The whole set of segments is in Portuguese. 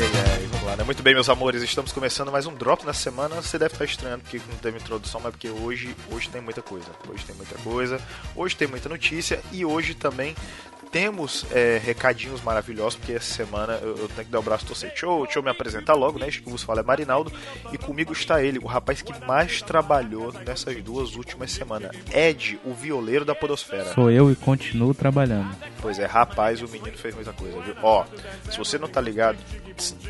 Ai, ai, vamos lá, né? Muito bem, meus amores, estamos começando mais um Drop na semana. Você deve estar estranhando porque não teve introdução, mas porque hoje, hoje tem muita coisa. Hoje tem muita coisa, hoje tem muita notícia e hoje também temos é, recadinhos maravilhosos, porque essa semana eu, eu, tenho que dar o braço torcer. Deixa eu, deixa eu me apresentar logo, né? Este que vos fala é Marinaldo. E comigo está ele, o rapaz que mais trabalhou nessas duas últimas semanas. Ed, o violeiro da Podosfera. Sou eu e continuo trabalhando. Pois é, rapaz, o menino fez muita coisa, viu? Ó, se você não tá ligado,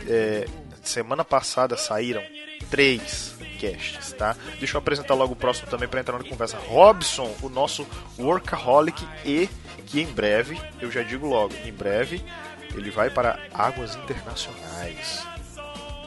é, semana passada saíram três casts, tá? Deixa eu apresentar logo o próximo também para entrar na conversa. Robson, o nosso workaholic e que em breve, eu já digo logo, em breve ele vai para águas internacionais.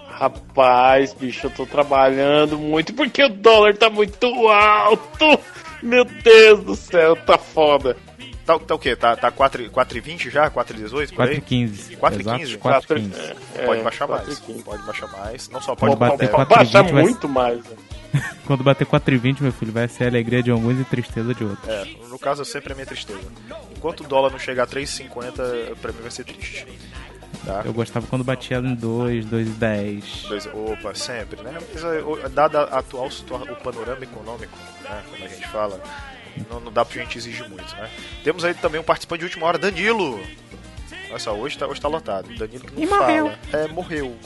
Rapaz, bicho, eu tô trabalhando muito porque o dólar tá muito alto. Meu Deus do céu, tá foda. Tá, tá o quê? Tá, tá 4,20 já? 4,18? 4,15. 4,15? 4,15. É, pode baixar 4, mais. 15. Pode baixar mais. Não só pode, pode bater, baixar muito mais. Né? Quando bater 4,20, meu filho, vai ser a alegria de alguns e tristeza de outros. É, no caso, sempre é minha tristeza. Enquanto o dólar não chegar a 3,50, pra mim vai ser triste. Tá? Eu gostava quando batia em 2, 2,10. Opa, sempre, né? Mas, eh, dada a atual situação, o panorama econômico, né, como a gente fala, não, não dá pra gente exigir muito, né? Temos aí também um participante de última hora, Danilo. Olha só, hoje tá, hoje tá lotado. Danilo que não e fala. Morreu. É, morreu.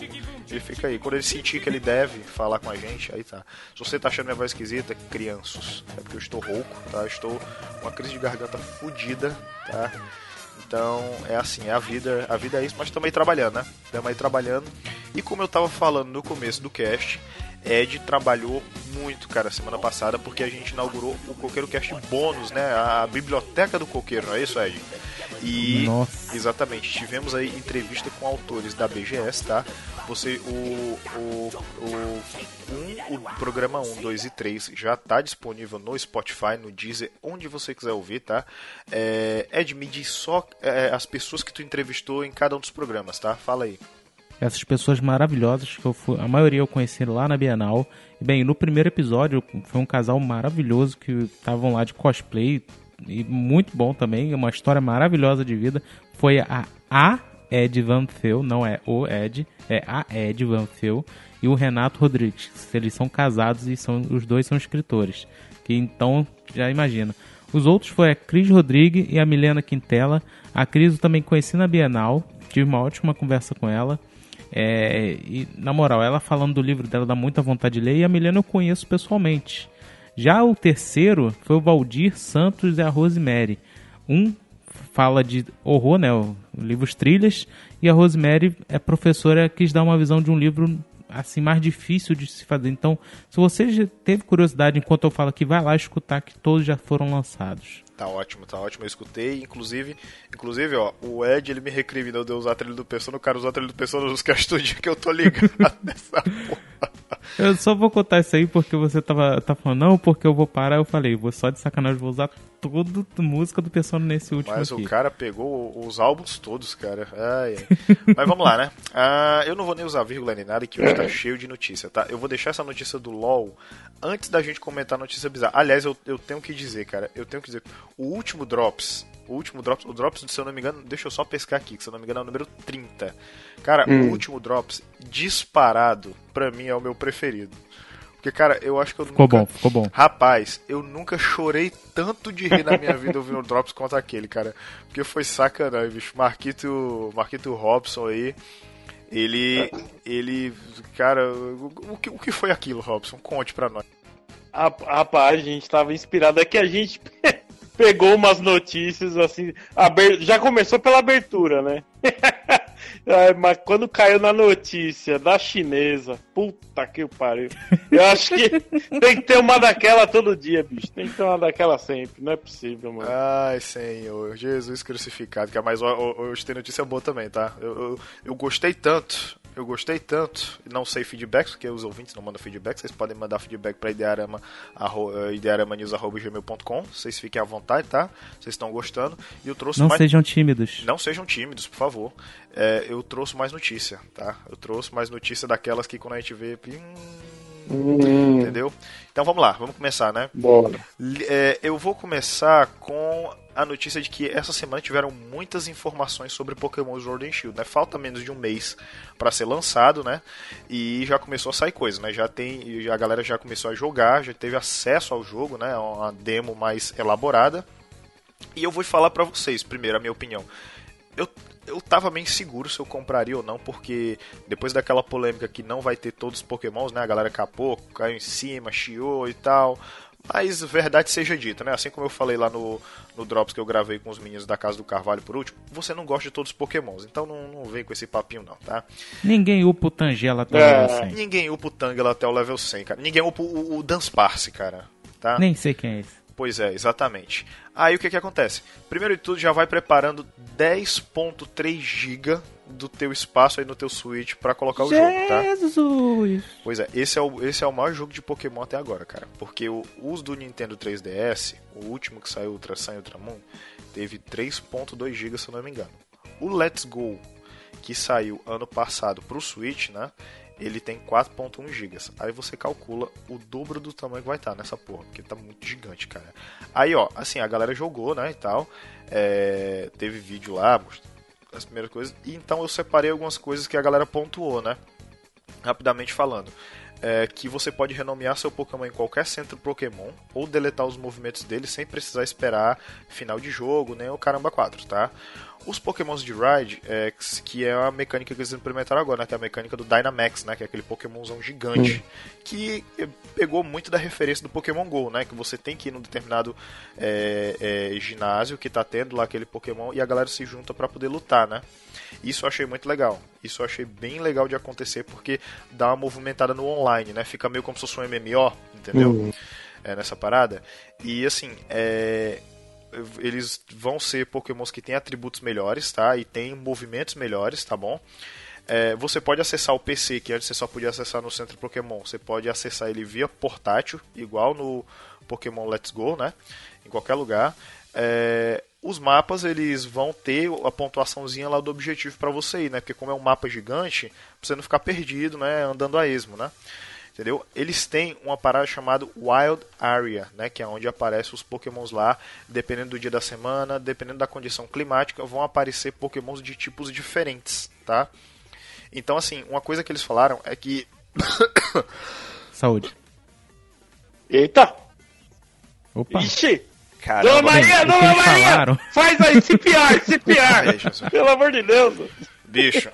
Ele fica aí. Quando ele sentir que ele deve falar com a gente, aí tá. Se você tá achando minha voz esquisita, crianças. É porque eu estou rouco, tá? estou com uma crise de garganta fodida, tá? Então é assim, é a vida, a vida é isso, mas também trabalhando, né? Estamos aí trabalhando. E como eu tava falando no começo do cast, Ed trabalhou muito, cara, semana passada, porque a gente inaugurou o Coqueiro Cast bônus, né? A biblioteca do Coqueiro, não é isso, Ed? E Nossa. exatamente, tivemos aí entrevista com autores da BGS, tá? Você o o, o, um, o programa 1, 2 e 3 já está disponível no Spotify, no Deezer, onde você quiser ouvir, tá? É, Ed, me diz só é, as pessoas que tu entrevistou em cada um dos programas, tá? Fala aí essas pessoas maravilhosas que eu fui, a maioria eu conheci lá na Bienal. E, bem, no primeiro episódio foi um casal maravilhoso que estavam lá de cosplay e muito bom também, uma história maravilhosa de vida. Foi a a Ed Van Fel, não é o Ed, é a Ed Van Fel e o Renato Rodrigues. Eles são casados e são os dois são escritores. Que então já imagina. Os outros foi a Cris Rodrigues e a Milena Quintela. A Cris eu também conheci na Bienal, tive uma ótima conversa com ela. É, e, na moral, ela falando do livro dela dá muita vontade de ler e a Milena eu conheço pessoalmente. Já o terceiro foi o Valdir Santos e a Rosemary. Um fala de horror, né? Livros trilhas, e a Rosemary é professora quis dar uma visão de um livro assim mais difícil de se fazer. Então, se você já teve curiosidade enquanto eu falo aqui, vai lá escutar que todos já foram lançados. Tá ótimo, tá ótimo. Eu escutei, inclusive, inclusive, ó, o Ed ele me recriminou de eu usar a trilha do Persona, o cara usou a trilha do Persona nos castos que eu tô ligado nessa porra. Eu só vou contar isso aí porque você tava, tá falando, não, porque eu vou parar. Eu falei, vou só de sacanagem, vou usar tudo música do Persona nesse último Mas aqui. o cara pegou os álbuns todos, cara. Ai, ai. Mas vamos lá, né? Ah, eu não vou nem usar vírgula nem nada, que hoje tá cheio de notícia, tá? Eu vou deixar essa notícia do LoL antes da gente comentar a notícia bizarra. Aliás, eu, eu tenho que dizer, cara, eu tenho que dizer, o último Drops o último Drops, o Drops, se eu não me engano, deixa eu só pescar aqui, que se eu não me engano é o número 30. Cara, hum. o último Drops, disparado, pra mim é o meu preferido. Porque, cara, eu acho que eu ficou nunca. Ficou bom, ficou bom. Rapaz, eu nunca chorei tanto de rir na minha vida ouvindo Drops quanto aquele, cara. Porque foi sacanagem, bicho. Marquito, Marquito Robson aí. Ele. Ele. Cara, o que, o que foi aquilo, Robson? Conte pra nós. Rapaz, a gente tava inspirado. É que a gente pegou umas notícias assim. Já começou pela abertura, né? mas quando caiu na notícia da chinesa, puta que pariu. Eu acho que tem que ter uma daquela todo dia, bicho. Tem que ter uma daquela sempre. Não é possível, mano. Ai, Senhor. Jesus crucificado. Que é mais hoje tem notícia boa também, tá? Eu, eu, eu gostei tanto eu gostei tanto, não sei feedbacks, porque os ouvintes não mandam feedback, vocês podem mandar feedback para idearama, uh, idearamanews.gmail.com, vocês fiquem à vontade, tá? Vocês estão gostando. E eu trouxe não mais... sejam tímidos. Não sejam tímidos, por favor. É, eu trouxe mais notícia, tá? Eu trouxe mais notícia daquelas que quando a gente vê... Hum, Entendeu? Então vamos lá, vamos começar, né? Bora. É, eu vou começar com a notícia de que essa semana tiveram muitas informações sobre Pokémon Sword and Shield, né? Falta menos de um mês para ser lançado, né? E já começou a sair coisa, né? Já tem, a galera já começou a jogar, já teve acesso ao jogo, né? Uma demo mais elaborada. E eu vou falar para vocês, primeiro, a minha opinião. Eu, eu tava meio inseguro se eu compraria ou não, porque depois daquela polêmica que não vai ter todos os pokémons, né? A galera capou, caiu em cima, chiou e tal. Mas verdade seja dita, né? Assim como eu falei lá no, no Drops que eu gravei com os meninos da Casa do Carvalho por último, você não gosta de todos os pokémons, então não, não vem com esse papinho não, tá? Ninguém upa o Tangela até o é, level 100. Ninguém upa o Tangela até o level 100, cara. Ninguém upa o, o Dunsparce, cara, tá? Nem sei quem é esse. Pois é, exatamente. Aí o que que acontece? Primeiro de tudo, já vai preparando 10.3 GB do teu espaço aí no teu Switch para colocar o jogo, tá? Jesus! Pois é, esse é, o, esse é o maior jogo de Pokémon até agora, cara. Porque o uso do Nintendo 3DS, o último que saiu, Ultra Sun e Ultramon, teve 3.2 GB, se eu não me engano. O Let's Go, que saiu ano passado pro Switch, né? ele tem 4.1 GB. Aí você calcula o dobro do tamanho que vai estar tá nessa porra, porque tá muito gigante, cara. Aí, ó, assim, a galera jogou, né, e tal. É, teve vídeo lá, as primeiras coisas. E então eu separei algumas coisas que a galera pontuou, né? Rapidamente falando. É, que você pode renomear seu Pokémon em qualquer centro Pokémon ou deletar os movimentos dele sem precisar esperar final de jogo, nem o caramba 4, tá? Os Pokémons de Ride, é, que é a mecânica que eles implementaram agora, né? Que é a mecânica do Dynamax, né? Que é aquele Pokémonzão gigante. Que pegou muito da referência do Pokémon GO, né? Que você tem que ir num determinado é, é, ginásio que tá tendo lá aquele Pokémon e a galera se junta para poder lutar, né? Isso eu achei muito legal. Isso eu achei bem legal de acontecer porque dá uma movimentada no online, né? Fica meio como se fosse um MMO, entendeu? Hum. É, nessa parada. E assim, é eles vão ser pokémons que têm atributos melhores, tá? E tem movimentos melhores, tá bom? É, você pode acessar o PC, que antes você só podia acessar no centro Pokémon. Você pode acessar ele via portátil, igual no Pokémon Let's Go, né? Em qualquer lugar. É, os mapas eles vão ter a pontuaçãozinha lá do objetivo para você ir, né? Porque como é um mapa gigante, pra você não ficar perdido, né? Andando a esmo, né? entendeu? Eles têm uma parada chamada Wild Area, né, que é onde aparecem os Pokémons lá, dependendo do dia da semana, dependendo da condição climática, vão aparecer Pokémons de tipos diferentes, tá? Então, assim, uma coisa que eles falaram é que saúde. Eita. Opa. Ixi. Caramba. Dona Maria, Dona Maria! Falaram? Faz aí, CPR, CPR! Pelo amor de Deus! Bicho,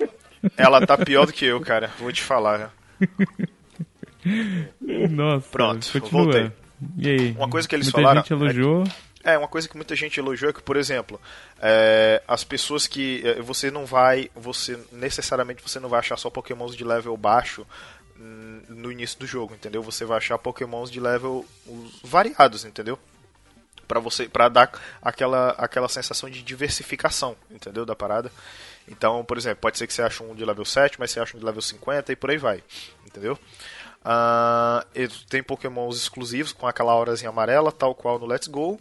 ela tá pior do que eu, cara. Vou te falar. Nossa, pronto, continua. voltei. E aí? Uma coisa que eles muita falaram. Gente elogiou. É, é, uma coisa que muita gente elogiou é que, por exemplo, é, as pessoas que é, você não vai, você necessariamente você não vai achar só Pokémons de level baixo no início do jogo, entendeu? Você vai achar Pokémons de level variados, entendeu? Para você, para dar aquela aquela sensação de diversificação, entendeu, da parada. Então, por exemplo, pode ser que você ache um de level 7, mas você acha um de level 50 e por aí vai, entendeu? Uh, tem pokémons exclusivos com aquela aurazinha amarela, tal qual no Let's Go.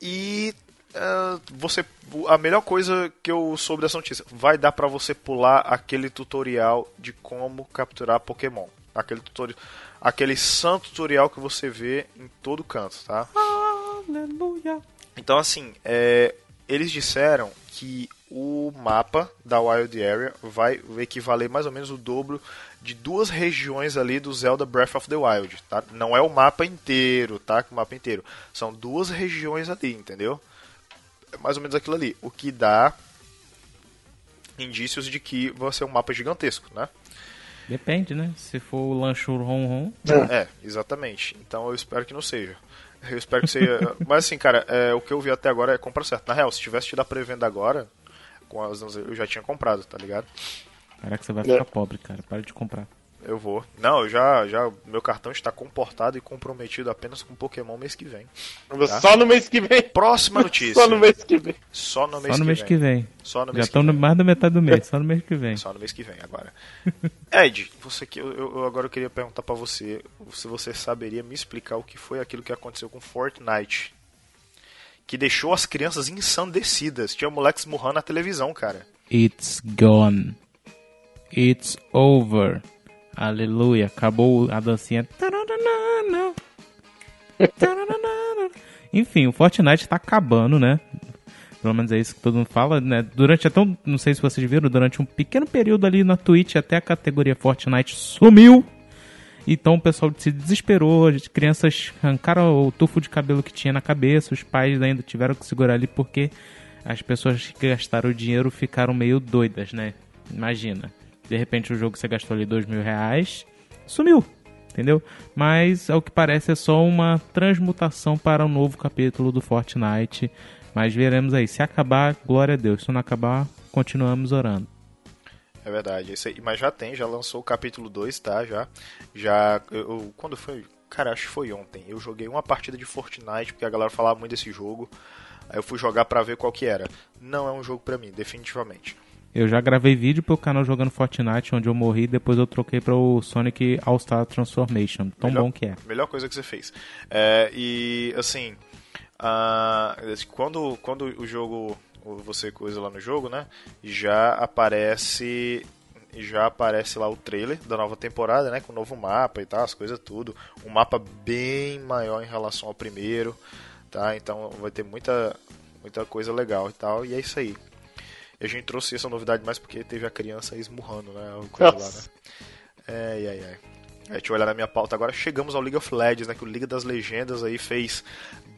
E uh, você a melhor coisa que eu soube dessa notícia, vai dar para você pular aquele tutorial de como capturar Pokémon. Aquele tutorial, aquele santo tutorial que você vê em todo canto, tá? Aleluia. Então assim, é, eles disseram que o mapa da Wild Area vai equivaler mais ou menos o dobro de duas regiões ali do Zelda Breath of the Wild, tá? Não é o mapa inteiro, tá? O mapa inteiro. São duas regiões ali, entendeu? É mais ou menos aquilo ali. O que dá indícios de que vai ser um mapa gigantesco, né? Depende, né? Se for o Lanchur Ron Ron. É, exatamente. Então eu espero que não seja. Eu espero que seja. Mas assim, cara, é, o que eu vi até agora é compra certo. Na real, se tivesse te dar pré-venda agora, com as, eu já tinha comprado, tá ligado? Caraca, você vai ficar é. pobre, cara. Para de comprar. Eu vou. Não, eu já, já. Meu cartão está comportado e comprometido apenas com Pokémon mês que vem. Tá? Só no mês que vem. Próxima notícia. Só no mês que vem. Só no mês, Só no que, mês vem. que vem. Só no mês Já estão mais da metade do mês. Só no mês que vem. Só no mês que vem agora. Ed, você que eu, eu agora eu queria perguntar para você se você saberia me explicar o que foi aquilo que aconteceu com Fortnite. Que deixou as crianças ensandecidas. Tinha moleques murrando na televisão, cara. It's gone. It's over. Aleluia. Acabou a dancinha. Enfim, o Fortnite tá acabando, né? Pelo menos é isso que todo mundo fala, né? Durante até um, não sei se vocês viram, durante um pequeno período ali na Twitch, até a categoria Fortnite sumiu. Então o pessoal se desesperou, as crianças arrancaram o tufo de cabelo que tinha na cabeça, os pais ainda tiveram que segurar ali porque as pessoas que gastaram o dinheiro ficaram meio doidas, né? Imagina, de repente o jogo você gastou ali dois mil reais sumiu, entendeu? Mas ao que parece é só uma transmutação para um novo capítulo do Fortnite. Mas veremos aí. Se acabar, glória a Deus. Se não acabar, continuamos orando. É verdade, isso aí. Mas já tem, já lançou o capítulo 2, tá? Já. Já. Eu, quando foi? Cara, acho que foi ontem. Eu joguei uma partida de Fortnite, porque a galera falava muito desse jogo. Aí eu fui jogar pra ver qual que era. Não é um jogo pra mim, definitivamente. Eu já gravei vídeo pro canal jogando Fortnite, onde eu morri, depois eu troquei para o Sonic All-Star Transformation. Tão melhor, bom que é. Melhor coisa que você fez. É, e, assim, uh, quando, quando o jogo, você coisa lá no jogo, né, já aparece já aparece lá o trailer da nova temporada, né, com o novo mapa e tal, as coisas tudo. Um mapa bem maior em relação ao primeiro, tá? Então vai ter muita muita coisa legal e tal. E é isso aí. E a gente trouxe essa novidade mais porque teve a criança esmurrando, né? Coisa lá, né? É, ai, ai, ai. Deixa eu olhar na minha pauta agora. Chegamos ao League of Legends, né? Que o Liga das Legendas aí fez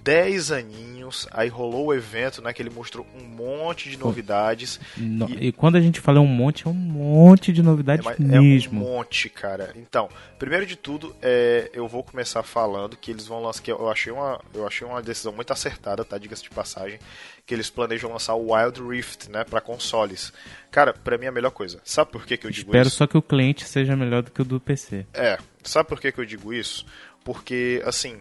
10 aninhos, aí rolou o evento, né? Que ele mostrou um monte de novidades. No, e... e... quando a gente fala um monte, é um monte de novidades é, mesmo. É um monte, cara. Então, primeiro de tudo, é, eu vou começar falando que eles vão lançar. Que eu achei uma, eu achei uma decisão muito acertada, tá? Diga-se de passagem. Que eles planejam lançar o Wild Rift, né? Pra consoles. Cara, pra mim é a melhor coisa. Sabe por que, que eu digo Espero isso? Espero só que o cliente seja melhor do que o do PC. É. Sabe por que, que eu digo isso? Porque, assim,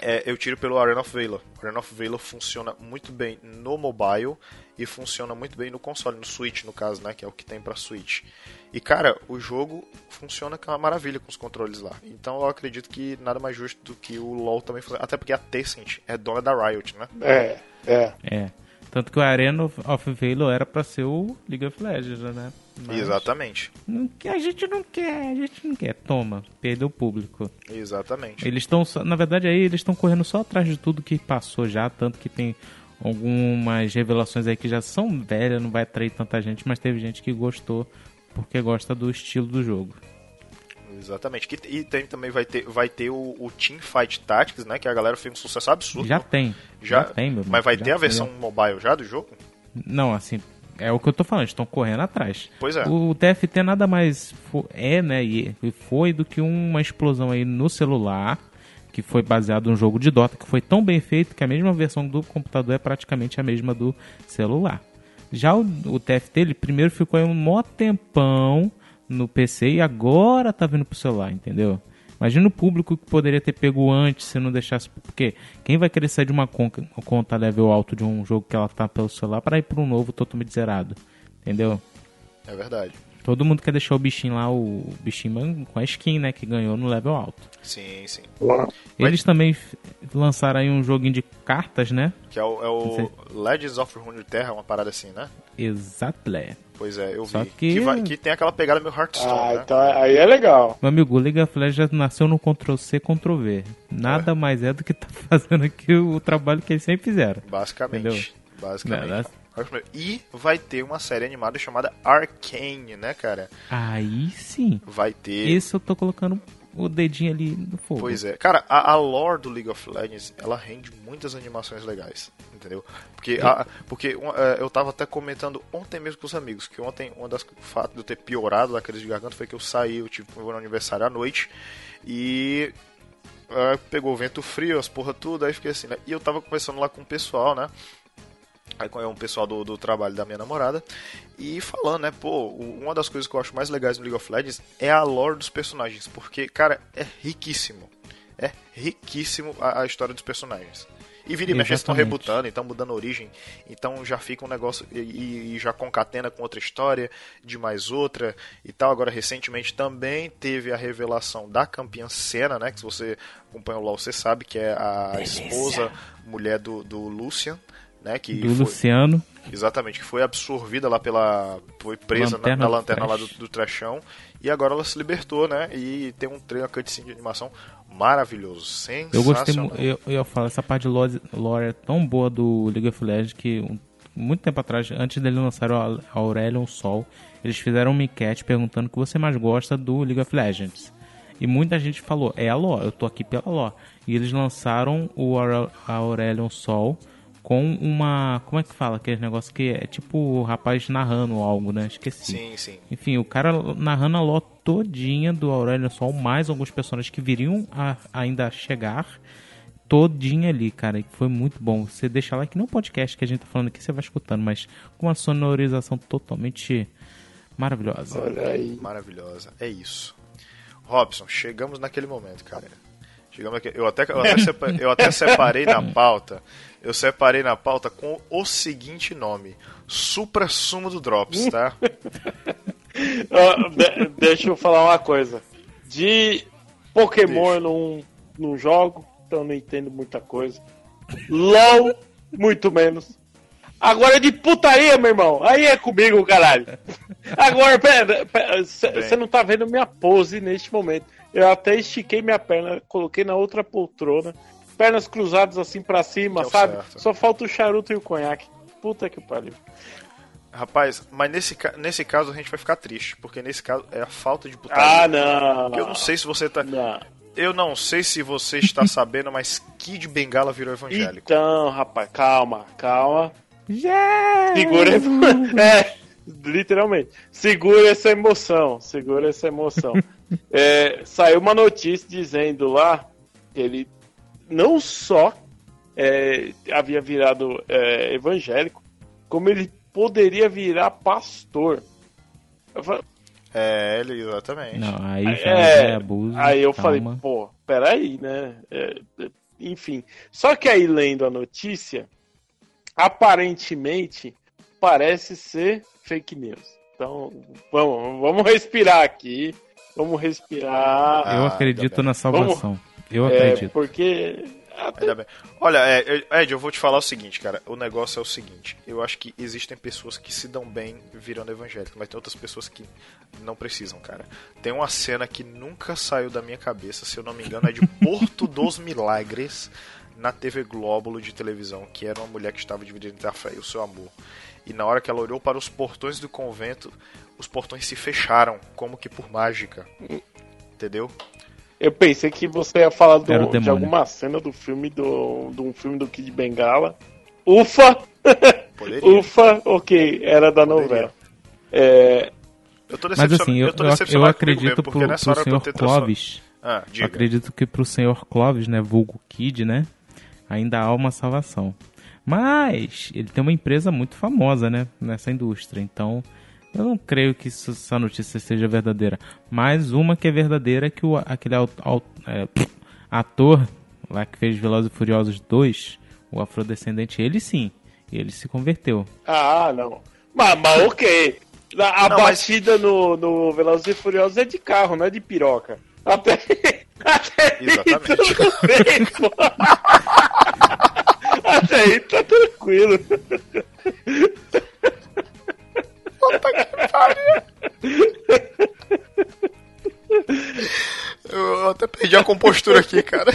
é, eu tiro pelo Arena of Valor. O Arena of Valor funciona muito bem no mobile e funciona muito bem no console, no Switch no caso, né, que é o que tem para Switch. E cara, o jogo funciona com uma maravilha com os controles lá. Então eu acredito que nada mais justo do que o LoL também funciona. Até porque a Tencent é dona da Riot, né? É, é. É. Tanto que o Arena of Valor era para ser o League of Legends, né? Mas Exatamente. A gente não quer, a gente não quer. Toma, perdeu o público. Exatamente. Eles estão, na verdade, aí eles estão correndo só atrás de tudo que passou já, tanto que tem algumas revelações aí que já são velhas, não vai atrair tanta gente, mas teve gente que gostou porque gosta do estilo do jogo. Exatamente. E tem, também vai ter, vai ter o, o Team Fight Tactics, né? Que a galera fez um sucesso absurdo. Já tem. Já, já tem, meu Mas vai ter a versão mobile já do jogo? Não, assim, é o que eu tô falando, estão correndo atrás. Pois é. O TFT nada mais é, né, e foi do que uma explosão aí no celular, que foi baseado num jogo de Dota, que foi tão bem feito que a mesma versão do computador é praticamente a mesma do celular. Já o, o TFT, ele primeiro ficou aí um mó tempão no PC e agora tá vindo pro celular, entendeu? Imagina o público que poderia ter pego antes se não deixasse. Porque quem vai querer sair de uma conta level alto de um jogo que ela tá pelo celular para ir para um novo totalmente zerado? Entendeu? É verdade. Todo mundo quer deixar o bichinho lá, o bichinho com a skin, né? Que ganhou no level alto. Sim, sim. Eles Mas... também lançaram aí um joguinho de cartas, né? Que é o, é o Legends of Runeterra, uma parada assim, né? Exato, Pois é, eu Só vi. Que... Que, vai, que tem aquela pegada meio Hearthstone, ah, né? então aí é legal. Meu amigo, o League of Legends nasceu no Ctrl-C, Ctrl-V. Nada é. mais é do que tá fazendo aqui o, o trabalho que eles sempre fizeram. Basicamente. Entendeu? Basicamente. Não, e vai ter uma série animada chamada Arcane, né, cara? Aí sim. Vai ter. Esse eu tô colocando o dedinho ali no fogo. Pois é. Cara, a, a lore do League of Legends, ela rende muitas animações legais, entendeu? Porque, a, porque é, eu tava até comentando ontem mesmo com os amigos, que ontem, um das fatos de eu ter piorado da crise de garganta foi que eu saí, eu tive meu aniversário à noite, e uh, pegou o vento frio, as porra tudo, aí fiquei assim, né? E eu tava conversando lá com o pessoal, né? Aí com um pessoal do, do trabalho da minha namorada. E falando, né, pô, uma das coisas que eu acho mais legais no League of Legends é a lore dos personagens. Porque, cara, é riquíssimo. É riquíssimo a, a história dos personagens. E vira e mexe, estão rebutando, então mudando a origem. Então já fica um negócio e, e, já concatena com outra história, de mais outra e tal. Agora, recentemente também teve a revelação da campeã Senna, né? Que se você acompanha o LoL, você sabe que é a Delícia. esposa, mulher do, do Lucian né? Que Do foi- Luciano. Exatamente, que foi absorvida lá pela. Foi presa Lanterna na, na lanterna lá do, Trash. do Trashão. E agora ela se libertou, né? E tem um treino, uma cutscene de animação maravilhoso. Sensacional. Eu gostei mu- eu, eu falo, essa parte de lore, lore é tão boa do League of Legends que um- muito tempo atrás, antes dele lançar o Au- Aurelion Sol, eles fizeram uma enquete perguntando o que você mais gosta do League of Legends. E muita gente falou, é a lore, eu tô aqui pela lore. E eles lançaram o Aure- Aurelion Sol com uma. Como é que fala? Aquele negócio que é tipo o rapaz narrando algo, né? Esqueci. Sim, sim. Enfim, o cara narrando a lore todinha do Aurélio Sol, mais alguns personagens que viriam a, ainda chegar, todinha ali, cara, e foi muito bom. Você deixa lá que no podcast que a gente tá falando aqui, você vai escutando, mas com uma sonorização totalmente maravilhosa. Olha aí. Maravilhosa. É isso. Robson, chegamos naquele momento, cara. Chegamos naquele... eu, até, eu, até sepa- eu até separei na pauta. Eu separei na pauta com o seguinte nome: Supra Sumo do Drops, tá? De- deixa eu falar uma coisa. De Pokémon eu não, não jogo, então não entendo muita coisa. LOL, muito menos. Agora de putaria, meu irmão. Aí é comigo, caralho. Agora, pera, você não tá vendo minha pose neste momento. Eu até estiquei minha perna, coloquei na outra poltrona, pernas cruzadas assim pra cima, é sabe? certo. Só falta o charuto e o conhaque. Puta que pariu. Rapaz, mas nesse, nesse caso a gente vai ficar triste, porque nesse caso é a falta de putaria. Ah, não. Porque eu não sei se você tá. Não. Eu não sei se você está sabendo, mas Kid Bengala virou evangélico. Então, rapaz, calma, calma. Já! Segura. É, literalmente. Segura essa emoção. Segura essa emoção. É, saiu uma notícia dizendo lá que ele não só é, havia virado é, evangélico, como ele poderia virar pastor. Eu falei, É, ele, exatamente. Não, aí já É, é abuso. Aí eu calma. falei, pô, peraí, né? É, enfim. Só que aí lendo a notícia, aparentemente parece ser fake news. Então, vamos, vamos respirar aqui. Vamos respirar. Eu Ah, acredito ainda na salvação. Eu é, acredito. porque. até- Ainda bem. Olha, é, é, Ed, eu vou te falar o seguinte, cara. O negócio é o seguinte. Eu acho que existem pessoas que se dão bem virando evangélico, mas tem outras pessoas que não precisam, cara. Tem uma cena que nunca saiu da minha cabeça, se eu não me engano, é de Porto dos Milagres, na TV Glóbulo de televisão, que era uma mulher que estava dividida entre a fé e o seu amor. E na hora que ela olhou para os portões do convento, os portões se fecharam, como que por mágica. Entendeu? Eu pensei que você ia falar do- de alguma cena do filme do, de um filme do Kid Bengala. Ufa! Ufa, ok, era da Poderia. novela. É, Eu tô Mas decepcionado, assim, eu, tô eu, eu decepcionado comigo acredito mesmo, pro, pro hora eu senhor Clóvis. Ah, Eu acredito que pro senhor Clóvis, né, vulgo Kid, né, ainda há uma salvação. Mas ele tem uma empresa muito famosa, né, nessa indústria. Então, eu não creio que isso- essa notícia seja verdadeira. Mas uma que é verdadeira é que o, aquele au- au- é, ator lá que fez Velozes e Furiosos 2, o afrodescendente, ele sim, ele se converteu. Ah, não. Mas, mas ok. A, a Não, mas- batida no, no Velozes e Furiosos é de carro, não é de piroca. Até, até aí Exatamente. tudo bem, pô. Até aí tá tranquilo. Eu até perdi a compostura aqui, cara.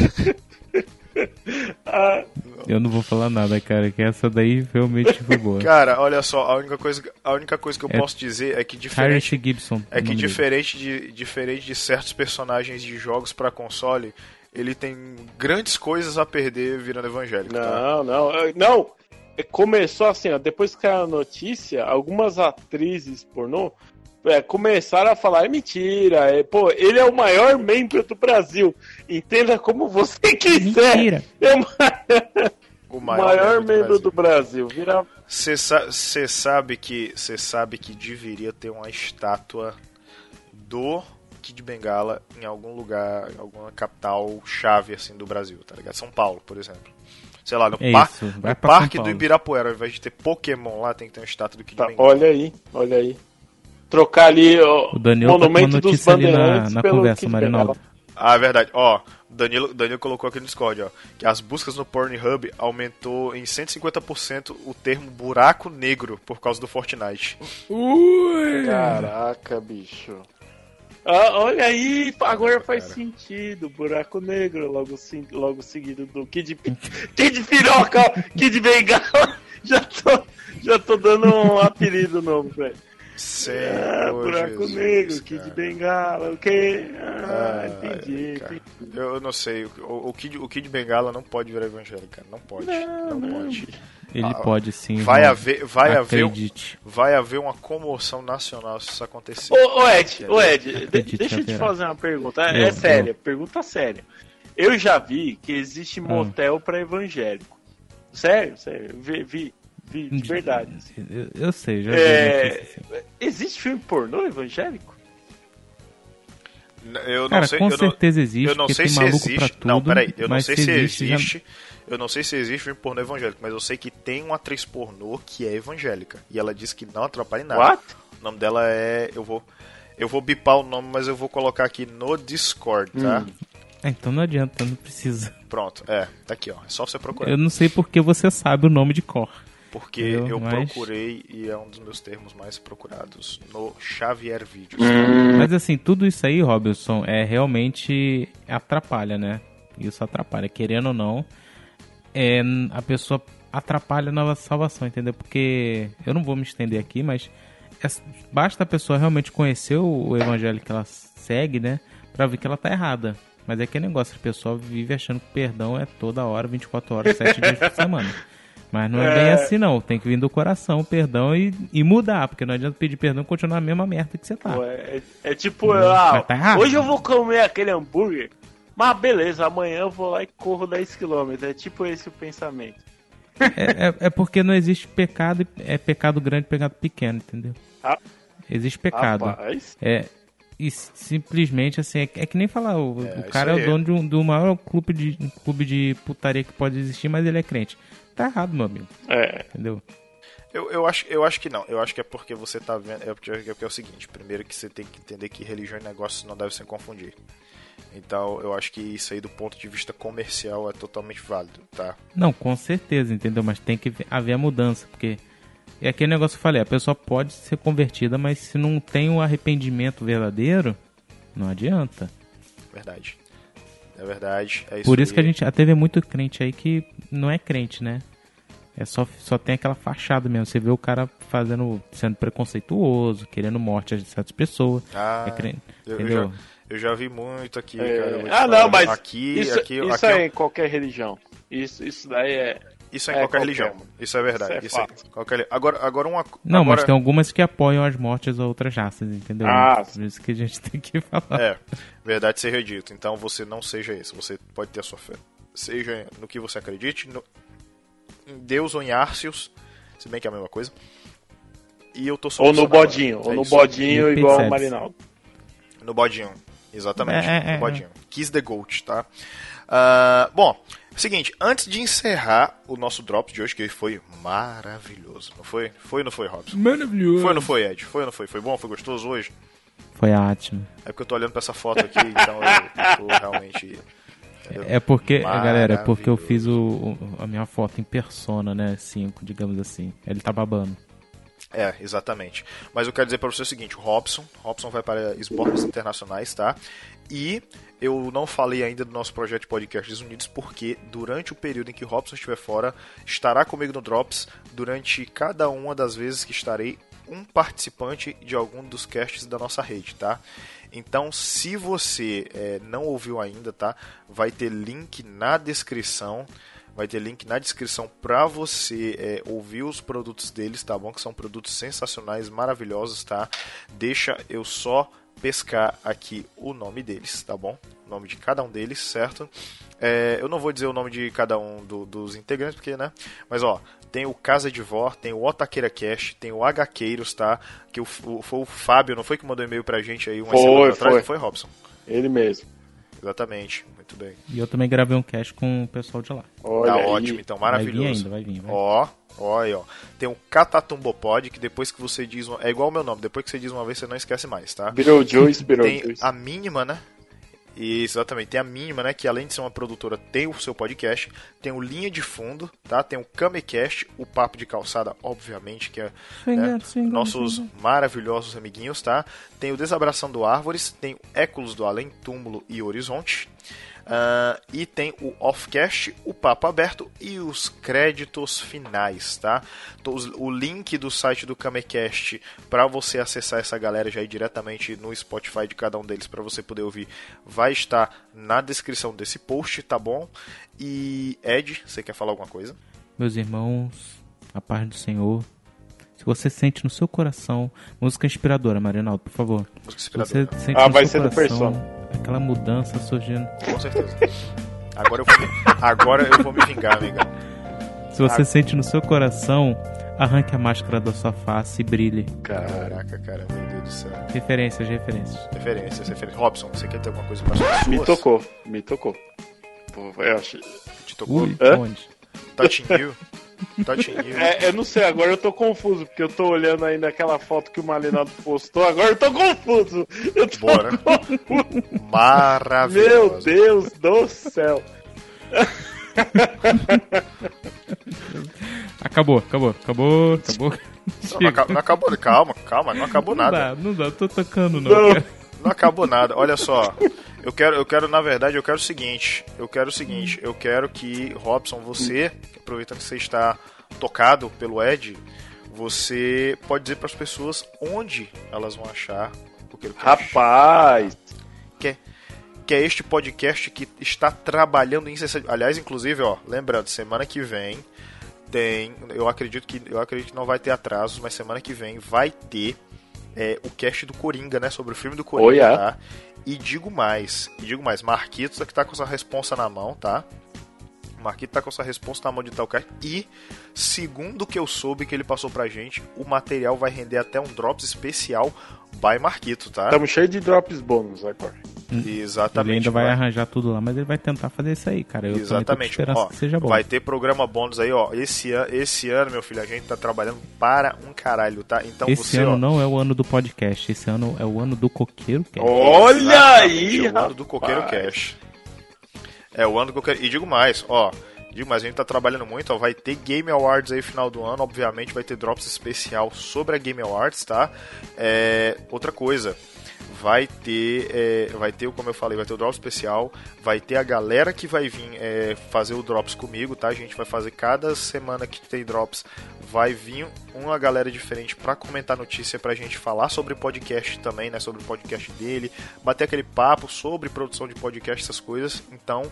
Ah, Eu não vou falar nada, cara, que essa daí realmente foi boa. Cara, olha só, a única coisa, a única coisa que eu É posso dizer é que diferente, Gibson. é que dele. diferente de, diferente de certos personagens de jogos pra console, ele tem grandes coisas a perder virando evangélico, tá? não, não. É, Começou assim, ó. Depois que caiu a notícia, algumas atrizes pornô é, começaram a falar: é mentira. É, pô, ele é o maior membro do Brasil. Entenda como você quiser. Mentira. É o O maior, membro do Brasil. Brasil. Vira Você sa sabe que você sabe que deveria ter uma estátua do Kid Bengala em algum lugar, em alguma capital chave assim do Brasil, tá ligado? São Paulo, por exemplo. Sei lá, no, É par- no parque do. Ibirapuera, ao invés de ter Pokémon lá, tem que ter uma estátua do Kid Tá, olha aí, olha aí. Trocar ali ó, O Daniel tá Monumento dos notícia ali na, Bandeirantes na pelo conversa, Marinaldo. Ah, é verdade. Ó, Danilo, Danilo colocou aqui no Discord, ó, que as buscas no Pornhub aumentou em 150% o termo buraco negro por causa do Fortnite. Ui! Caraca, bicho. Ah, olha aí, agora faz cara. sentido. Buraco negro, logo, logo seguido do Kid, Kid Piroca, Kid Bengala. Já tô, já tô dando um apelido novo, velho. Senhor Ah, buraco Jesus, negro, Kid cara. Bengala, o quê? Ah, Ah, entendi. entendi. Eu, eu não sei, o, o, Kid, o Kid Bengala não pode virar evangélico, cara. Não pode. Não, Não, não. pode. Ele Ah, pode sim. Vai haver, vai haver, um- Acredite. vai haver uma comoção nacional se isso acontecer. Ô, ô, Ed, ô Ed, Acredite, deixa eu te fazer uma pergunta. É, Eu- é séria, pergunta séria. Eu já vi que existe Hum. motel pra evangélico. Sério, sério. Vi, vi, vi de verdade. assim. Eu, eu sei, já vi É, assim. existe filme pornô evangélico? Eu não Cara, sei, com eu não, certeza existe, eu não sei se existe. tudo. não, peraí, eu não sei se existe, já- existe. Eu não sei se existe filme pornô evangélico, mas eu sei que tem uma atriz pornô que é evangélica. E ela diz que não atrapalha em nada. What? O nome dela é. Eu vou. Eu vou bipar o nome, mas eu vou colocar aqui no Discord, tá? Hum. Ah, então não adianta, não precisa. Pronto, é, tá aqui, ó. É só você procurar. Eu não sei porque você sabe o nome de cor. Porque eu- eu mas- procurei e é um dos meus termos mais procurados no Xavier Vídeos. Hum. Mas assim, tudo isso aí, Robinson, é realmente atrapalha, né? Isso atrapalha, querendo ou não. É, a pessoa atrapalha na salvação, entendeu? Porque eu não vou me estender aqui, mas é- basta a pessoa realmente conhecer o, o evangelho que ela segue, né? Pra ver que ela tá errada. Mas é aquele negócio, a pessoa vive achando que perdão é toda hora, 24 horas, 7 dias por semana. Mas não é, bem É. assim, não. Tem que vir do coração o perdão e, e mudar, porque não adianta pedir perdão e continuar a mesma merda que você tá. Pô, É, é tipo, ah, tá hoje eu vou comer aquele hambúrguer, mas beleza, amanhã eu vou lá e corro 10km. É tipo esse o pensamento. É, é, é porque não existe pecado, é pecado grande e pecado pequeno, entendeu? Ah. Existe pecado. Rapaz, É, e simplesmente assim, é, é que nem falar, o, É, o cara é o dono de um, do maior clube de, um clube de putaria que pode existir, mas ele é crente. Tá errado, meu amigo, é. entendeu? Eu, eu, acho, eu acho que não. Eu acho que é porque você tá vendo. É porque, é porque é o seguinte: primeiro que você tem que entender que religião e negócio não devem se confundir. Então eu acho que isso aí do ponto de vista comercial é totalmente válido, tá? Não, com certeza, entendeu? Mas tem que haver a mudança, porque é aquele negócio que eu falei, a pessoa pode ser convertida, mas se não tem o arrependimento verdadeiro, não adianta. Verdade. É verdade. É isso Por isso aí. que a gente até vê muito crente aí que não é crente, né? É só, só tem aquela fachada mesmo. Você vê o cara fazendo, sendo preconceituoso, querendo morte de certas pessoas. Ah, é crente, eu, eu entendeu? já, eu já vi muito aqui, É, cara. eu Ah, falar. não, mas Aqui, isso, aqui, isso aqui é é em qualquer religião. Isso, isso daí é. Isso é em É, qualquer qualquer religião. Isso é verdade. Isso é Isso é qualquer... Agora, agora uma. Não, agora... mas tem algumas que apoiam as mortes a outras raças, entendeu? Ah, Por isso que a gente tem que falar. É, verdade seja dito. Então você não seja esse. Você pode ter a sua fé. Seja no que você acredite, no... em Deus ou em Arceus, se bem que é a mesma coisa. E eu tô só Ou no agora. bodinho, ou É no isso. bodinho E igual o. Marinaldo. No bodinho. Exatamente, É, é, é, bodinho. Kiss the Goat, tá? Ah, bom, seguinte, antes de encerrar o nosso Drops de hoje, que foi maravilhoso, não foi? Foi ou não foi, Robson? Maravilhoso. Foi ou não foi, Ed? Foi ou não foi? Foi bom? Foi gostoso hoje? Foi ótimo. É porque eu tô olhando pra essa foto aqui, então eu tô realmente... entendeu? É porque, galera, é porque eu fiz o, o- a minha foto em persona, né? 5, digamos assim. Ele tá babando. É, exatamente. Mas eu quero dizer para você o seguinte, o Robson, Robson vai para esportes internacionais, tá? E eu não falei ainda do nosso projeto de podcasts unidos porque durante o período em que o Robson estiver fora, estará comigo no Drops durante cada uma das vezes que estarei um participante de algum dos casts da nossa rede, tá? Então, se você é, não ouviu ainda, tá? Vai ter link na descrição vai ter link na descrição para você é, ouvir os produtos deles, tá bom? Que são produtos sensacionais, maravilhosos, tá? Deixa eu só pescar aqui o nome deles, tá bom? O nome de cada um deles, certo? É, eu não vou dizer o nome de cada um do- dos integrantes, porque, né? Mas, ó, tem o Casa de Vó, tem o Otaqueira Cash, tem o HQueiros, tá? Que o, o- foi o Fábio, não foi que mandou e-mail pra gente aí umas Foi, semanas atrás? foi. Não foi, Robson? Ele mesmo. Exatamente, muito bem. E eu também gravei um cast com o pessoal de lá. Olha tá aí. ótimo, então, maravilhoso. Vai vir ainda, vai vir. Vai. Ó, ó aí, ó. Tem o Catatumbopod, que depois que você diz. Uma... É igual o meu nome, depois que você diz uma vez, você não esquece mais, tá? Beetlejuice, Tem Beetlejuice. a mínima, né? Isso, exatamente. Tem a Mínima, né? Que além de ser uma produtora, tem o seu podcast, tem o Linha de Fundo, tá? Tem o Camecast, o Papo de Calçada, obviamente, que é né, nossos maravilhosos amiguinhos, tá? Tem o Desabraçando Árvores, tem o Éculos do Além, Túmulo e Horizonte. Uh, e tem o Offcast, o Papo Aberto e os créditos finais, tá? O link do site do Camecast para você acessar essa galera já ir diretamente no Spotify de cada um deles para você poder ouvir vai estar na descrição desse post, tá bom? E Ed, você quer falar alguma coisa? Meus irmãos, a paz do Senhor. Se você sente no seu coração, música inspiradora, Marinaldo, por favor. Música inspiradora. Se você sente Ah, no vai seu ser do coração Persona. aquela mudança surgindo. Com certeza. Agora eu vou me, agora eu vou me vingar, amiga. Se você Ah. sente no seu coração, arranque a máscara da sua face e brilhe. Caraca, cara, meu Deus do céu. Referências, referências. Referências, referências. Robson, você quer ter alguma coisa para suas? Me tocou, me tocou. Pô, eu achei. Te tocou? Ui, Hã? onde? Tatinho? Tatinho? É, eu não sei, agora eu tô confuso, porque eu tô olhando ainda aquela foto que o Malinaldo postou, agora eu tô confuso! Eu tô Bora. confuso! Maravilhoso. Meu Deus do céu! Acabou, acabou, acabou, acabou. Não, não acabou, não acabou, calma, calma, não acabou Não nada. dá, não dá, tô tocando não. Não. Não acabou nada. Olha só. Eu quero, eu quero, na verdade, eu quero o seguinte. Eu quero o seguinte. Eu quero que, Robson, você, aproveitando que você está tocado pelo Ed, você pode dizer para as pessoas onde elas vão achar o que Rapaz! que é, que é este podcast que está trabalhando incessantemente. Aliás, inclusive, ó, lembrando, semana que vem tem, eu acredito que eu acredito que não vai ter atrasos, mas semana que vem vai ter é, o cast do Coringa, né, sobre o filme do Coringa, Oh, yeah. tá? E digo mais, e digo mais, Marquitos é que tá com essa responsa na mão, tá? Marquito tá com essa resposta na mão de tal cara. E, segundo o que eu soube que ele passou pra gente, o material vai render até um Drops especial by Marquito, tá? Estamos cheios de drops bônus agora. Exatamente. Ele ainda vai arranjar tudo lá, mas ele vai tentar fazer isso aí, cara. Eu Exatamente. esperança Ó, que seja bom. Vai ter programa bônus aí, ó. Esse, an esse ano, meu filho, a gente tá trabalhando para um caralho, tá? Então Esse você, ano ó, não é o ano do podcast, esse ano é o ano do coqueiro cast. Olha exatamente, aí! É o ano do Coqueiro rapaz. Cash. É o ano do Coqueiro. E digo mais, ó. Digo mais, a gente tá trabalhando muito, ó. Vai ter Game Awards aí final do ano. Obviamente vai ter drops especial sobre a Game Awards, tá? É, outra coisa. Vai ter, é, vai ter, como eu falei, vai ter o drop especial, vai ter a galera que vai vir é, fazer o drops comigo, tá? A gente vai fazer cada semana que tem drops, vai vir uma galera diferente pra comentar notícia, pra gente falar sobre podcast também, né? Sobre o podcast dele, bater aquele papo sobre produção de podcast, essas coisas. Então,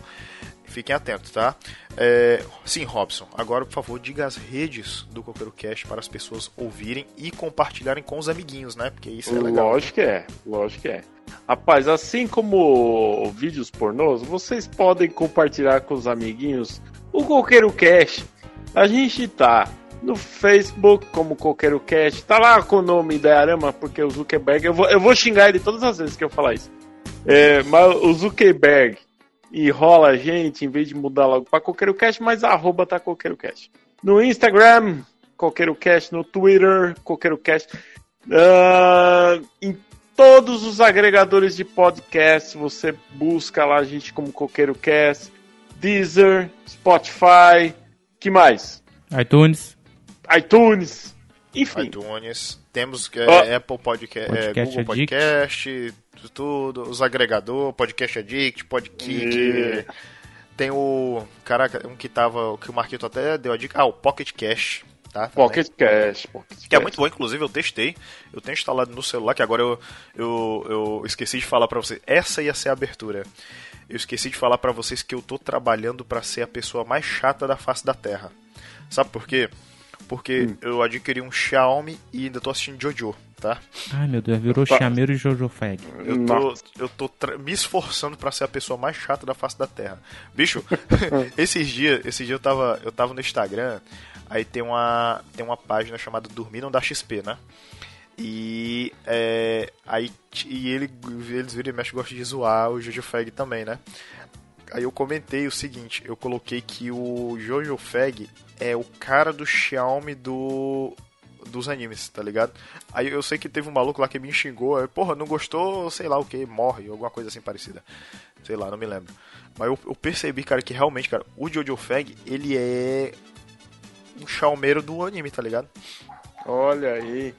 fiquem atentos, tá? É, sim, Robson, agora por favor diga as redes do Coqueiro Cast para as pessoas ouvirem e compartilharem com os amiguinhos, né? Porque isso é legal. Lógico que é, lógico que é. Rapaz, assim como vídeos pornôs, vocês podem compartilhar com os amiguinhos o Coqueiro Cash. A gente tá no Facebook como Coqueiro Cash, tá lá com o nome da Arama, porque o Zuckerberg, eu vou, eu vou xingar ele todas as vezes que eu falar isso. É, mas o Zuckerberg enrola a gente em vez de mudar logo pra Coqueiro Cash, mas arroba tá Coqueiro Cash. No Instagram, Coqueiro Cash, no Twitter, Coqueiro Cash. Ah, em todos os agregadores de podcast, você busca lá a gente como Coqueiro Cast, Deezer, Spotify, que mais? iTunes, iTunes, enfim. iTunes, temos é, Ó. Apple Podcast, é, Podcast Google Addict. Podcast, tudo, os agregador, Podcast Addict, Podkick. Tem o. Caraca, um que tava. Que o Marquito até deu a dica. Ah, o Pocket Cash. Tá. Pocket Cash, Pocket Que é Cash. muito bom, inclusive eu testei. Eu tenho instalado no celular, que agora eu, eu, eu esqueci de falar pra vocês. Essa ia ser a abertura. Eu esqueci de falar pra vocês que eu tô trabalhando pra ser a pessoa mais chata da face da Terra. Sabe por quê? Porque eu adquiri um Xiaomi e ainda tô assistindo Jojo, tá? ai meu Deus, virou Opa. chameiro e Jojo Fag. Eu tô, Nossa. eu tô me esforçando pra ser a pessoa mais chata da face da Terra. Bicho, esses dias, esses dias eu tava, eu tava no Instagram, aí tem uma, tem uma página chamada Dormiram da XP, né? E é, aí e ele, eles viram e mexe gostam de zoar o Jojo Fag também, né? Aí eu comentei o seguinte, eu coloquei que o Jojo Fag é o cara do Xiaomi do dos animes, tá ligado? Aí eu sei que teve um maluco lá que me xingou, aí, porra, não gostou, sei lá o que, morre, alguma coisa assim parecida. Sei lá, não me lembro. Mas eu, eu percebi, cara, que realmente, cara, o Jojo Fag, ele é um chalmeiro do anime, tá ligado? Olha aí.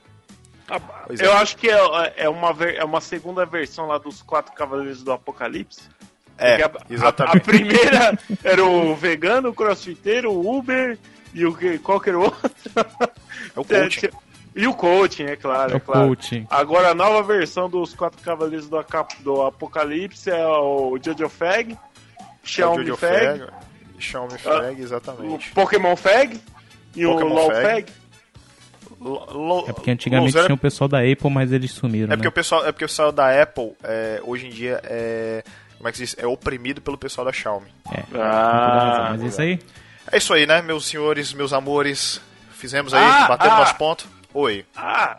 Ah, Pois eu é. acho que é, é, uma, é uma segunda versão lá dos Quatro Cavaleiros do Apocalipse. É, a- a, exatamente. a primeira era o vegano, o crossfiteiro, o Uber e o que- qual que era o outro? É o coaching. E o coaching, é claro. É É o claro. coaching. Agora a nova versão dos Quatro Cavaleiros do, do Apocalipse é o Jojo Fag, É o Xiaomi Jojo Fag, Fag, Xiaomi Fag, o exatamente. Pokémon Fag e Pokémon o LOL Fag. Fag. Lo- É porque antigamente tinha o pessoal da Apple, mas eles sumiram, É porque né? o pessoal, é porque o pessoal da Apple é, hoje em dia é, como é que se diz? É oprimido pelo pessoal da Xiaomi. É, Ah. Mas isso aí, É isso aí, né, meus senhores, meus amores. Fizemos aí, Ah, batendo ah. nosso ponto. Oi. Ah,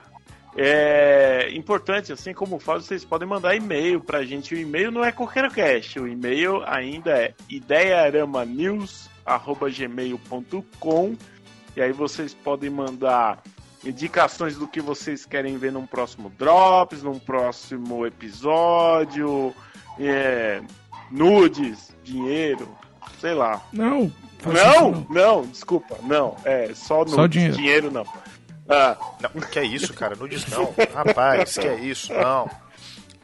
é importante, assim como o Fábio, vocês podem mandar e-mail pra gente. O e-mail não é qualquer cast, o e-mail ainda é ideiaramanews.gmail.com e aí vocês podem mandar indicações do que vocês querem ver num próximo Drops, num próximo episódio, é, nudes, dinheiro, sei lá. Não! Não, isso não, desculpa, não, é só nudes, Só dinheiro. dinheiro não. Ah, Não, que é isso, cara? Nudes não. Rapaz, que é isso? Não.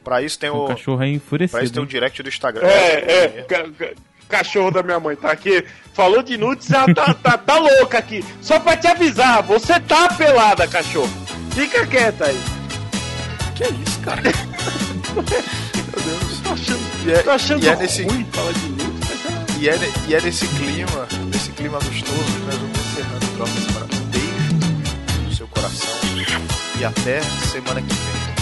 Pra isso tem O o. cachorro é Pra isso enfurecido. tem o direct do Instagram. É, é, ca- ca- cachorro da minha mãe tá aqui. Falou de nudes, ela tá, tá, tá louca aqui. Só pra te avisar, você tá pelada, cachorro. Fica quieta aí. Que é isso, cara? Tô achando, E é, tô achando é nesse, ruim falar de nudes, mas é- e, é, e é nesse clima, nesse clima gostoso que nós vamos encerrando o Semana. Um beijo no seu coração. E até semana que vem.